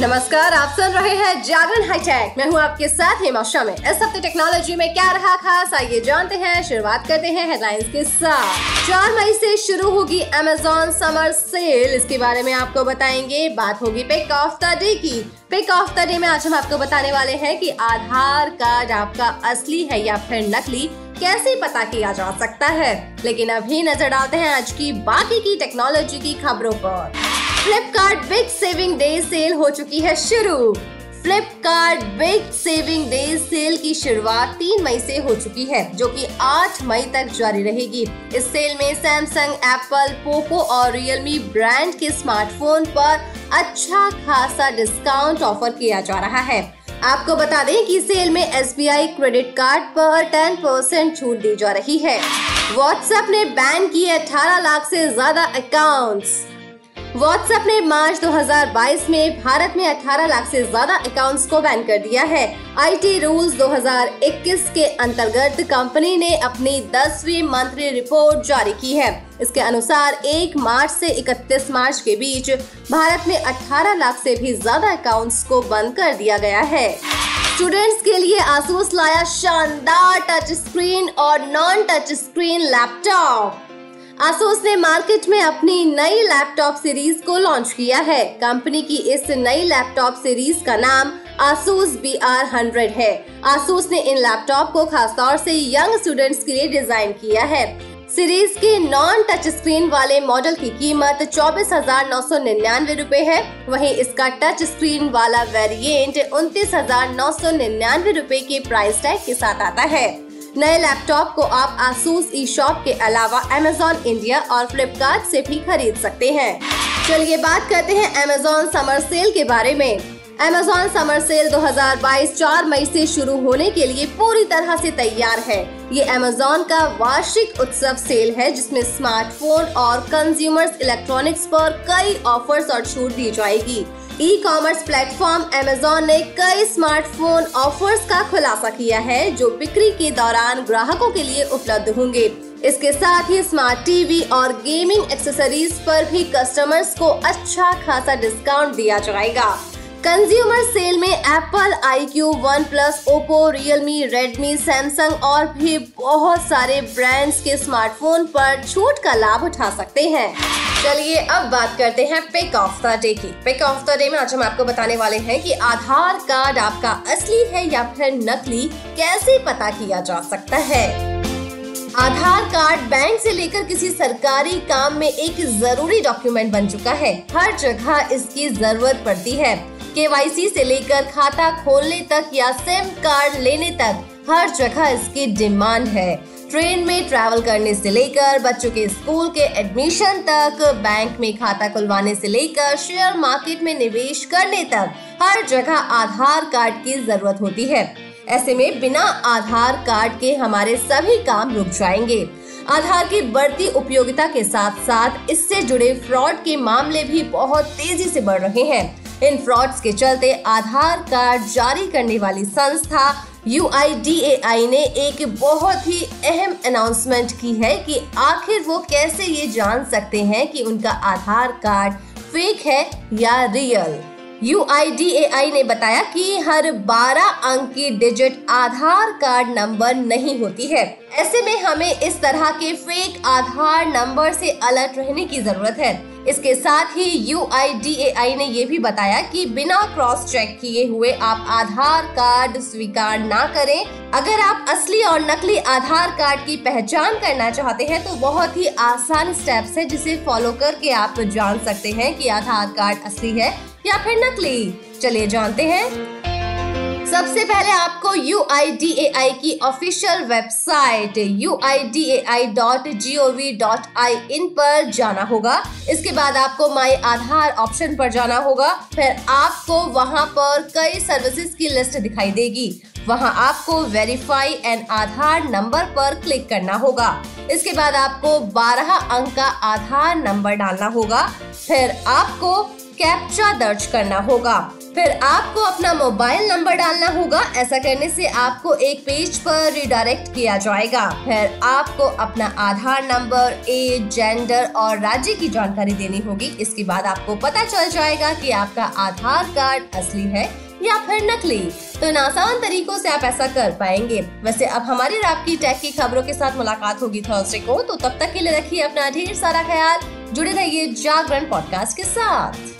नमस्कार, आप सुन रहे हैं जागरण हाईटेक। मैं हूँ आपके साथ हेमा शामिल। इस हफ़्ते टेक्नोलॉजी में क्या रहा खास, आइए जानते हैं। शुरुआत करते हैं हेडलाइंस के साथ। चार मई से शुरू होगी अमेजोन समर सेल इसके बारे में आपको बताएँगे। बात होगी पिक ऑफ़ द डे की। पिक ऑफ़ द डे में आज हम आपको बताने वाले हैं कि आधार कार्ड आपका असली है या फिर नकली, कैसे पता किया जा सकता है? लेकिन अभी नज़र डालते हैं आज की बाकी की टेक्नोलॉजी की खबरों पर। Flipkart big saving day sale हो चुकी है शुरू। Flipkart big saving day sale की शुरुआत 3 मई से हो चुकी है, जो कि 8 मई तक जारी रहेगी। इस सेल में सैमसंग एप्पल पोको और रियलमी ब्रांड के स्मार्टफ़ोन पर अच्छा खासा डिस्काउंट ऑफ़र किया जा रहा है। आपको बता दें कि सेल में SBI क्रेडिट कार्ड पर 10 परसेंट छूट दी जा रही है। व्हाट्सएप ने बैन किए 18 लाख से ज़्यादा अकाउंट्स व्हाट्सएप ने मार्च 2022 में भारत में 18 लाख से ज़्यादा अकाउंट्स को बैन कर दिया है। आईटी रूल्स 2021 के अंतर्गत कंपनी ने अपनी दसवीं मंथली रिपोर्ट जारी की है। इसके अनुसार 1 मार्च से 31 मार्च के बीच भारत में 18 लाख से भी ज़्यादा अकाउंट्स को बंद कर दिया गया है। स्टूडेंट्स के लिए आसूस लाया शानदार टच स्क्रीन और non touch screen laptop Asus ने मार्केट में अपनी नई लैपटॉप सीरीज़ को लॉन्च किया है। कंपनी की इस नई लैपटॉप सीरीज़ का नाम आसूस बी आर हंड्रेड है। आसूस ने इन लैपटॉप को खासतौर से यंग स्टूडेंट्स के लिए डिज़ाइन किया है। सीरीज़ के नॉन टच स्क्रीन वाले मॉडल की कीमत चौबीस हज़ार नौ सौ निन्यानवे रूपए है। वहीं इसका टच स्क्रीन वाला वेरिएंट उनतीस हज़ार नौ सौ निन्यानवे रूपए के प्राइस टैग के साथ आता है। नए लैपटॉप को आप आसूस ई शॉप के अलावा अमेजोन इंडिया और फ्लिपकार्ट से भी खरीद सकते हैं। चलिए बात करते हैं अमेजोन समर सेल के बारे में। अमेजोन समर सेल 2022 4 मई से शुरू होने के लिए पूरी तरह से तैयार है। ये अमेजोन का वार्षिक उत्सव सेल है, जिसमें स्मार्टफ़ोन और कंज्यूमर्स इलेक्ट्रॉनिक्स पर कई ऑफर्स और छूट दी जाएगी। ई कॉमर्स प्लेटफॉर्म अमेजोन ने कई स्मार्टफ़ोन ऑफर्स का खुलासा किया है, जो बिक्री के दौरान ग्राहकों के लिए उपलब्ध होंगे। इसके साथ ही स्मार्ट टीवी और गेमिंग एक्सेसरीज पर भी कस्टमर्स को अच्छा खासा डिस्काउंट दिया जाएगा। कंज्यूमर सेल में Apple I Q OnePlus Oppo Realme Redmi Samsung और भी बहुत सारे ब्रांड्स के स्मार्टफ़ोन पर छूट का लाभ उठा सकते हैं। चलिए अब बात करते हैं पिक ऑफ़ द डे की। पिक ऑफ़ द डे में आज हम आपको बताने वाले हैं कि आधार कार्ड आपका असली है या फिर नकली, कैसे पता किया जा सकता है? आधार कार्ड बैंक से लेकर किसी सरकारी काम में एक ज़रूरी डॉक्यूमेंट बन चुका है। हर जगह इसकी ज़रूरत पड़ती है। केवाईसी से लेकर खाता खोलने तक या सिम कार्ड लेने तक हर जगह इसकी डिमांड है। ट्रेन में ट्रैवल करने से लेकर बच्चों के स्कूल के एडमिशन तक बैंक में खाता खुलवाने से लेकर शेयर मार्केट में निवेश करने तक हर जगह आधार कार्ड की ज़रूरत होती है। ऐसे में बिना आधार कार्ड के हमारे सभी काम रुक जाएँगे। आधार की बढ़ती उपयोगिता के साथ साथ इससे जुड़े फ्रॉड के मामले भी बहुत तेज़ी से बढ़ रहे हैं। इन फ्रॉड्स के चलते आधार कार्ड जारी करने वाली संस्था UIDAI ने एक बहुत ही अहम अनाउंसमेंट की है कि आखिर वो कैसे ये जान सकते हैं कि उनका आधार कार्ड फेक है या रियल UIDAI ने बताया कि हर 12 अंक की डिजिट आधार कार्ड नंबर नहीं होती है। ऐसे में हमें इस तरह के फेक आधार नंबर से अलर्ट रहने की ज़रूरत है। इसके साथ ही UIDAI ने ये भी बताया कि बिना क्रॉस चेक किए हुए आप आधार कार्ड स्वीकार ना करें। अगर आप असली और नकली आधार कार्ड की पहचान करना चाहते हैं तो बहुत ही आसान स्टेप्स है जिसे फॉलो करके आप जान सकते हैं कि आधार कार्ड असली है। या फिर नकली? चलिए जानते हैं। सबसे पहले आपको UIDAI की ऑफिशियल वेबसाइट यू पर जाना होगा। इसके बाद आपको माई आधार ऑप्शन पर जाना होगा। फिर आपको वहाँ पर कई सर्विसेज़ की लिस्ट दिखाई देगी। वहाँ आपको वेरीफाई एन आधार नंबर पर क्लिक करना होगा। इसके बाद आपको 12 अंक का आधार नंबर डालना होगा। फिर आपको कैप्चा दर्ज करना होगा। फिर आपको अपना मोबाइल नंबर डालना होगा। ऐसा करने से आपको एक पेज पर रिडायरेक्ट किया जाएगा। फिर आपको अपना आधार नंबर एज जेंडर और राज्य की जानकारी देनी होगी। इसके बाद आपको पता चल जाएगा कि आपका आधार कार्ड असली है या फिर नकली। तो इन आसान तरीकों से आप ऐसा कर पाएँगे। वैसे अब हमारी आपकी टैग की खबरों के साथ मुलाकात होगी थर्सडे को। तो तब तक के लिए रखिए अपना ढेर सारा ख्याल। जुड़े रहिए जागरण पॉडकास्ट के साथ।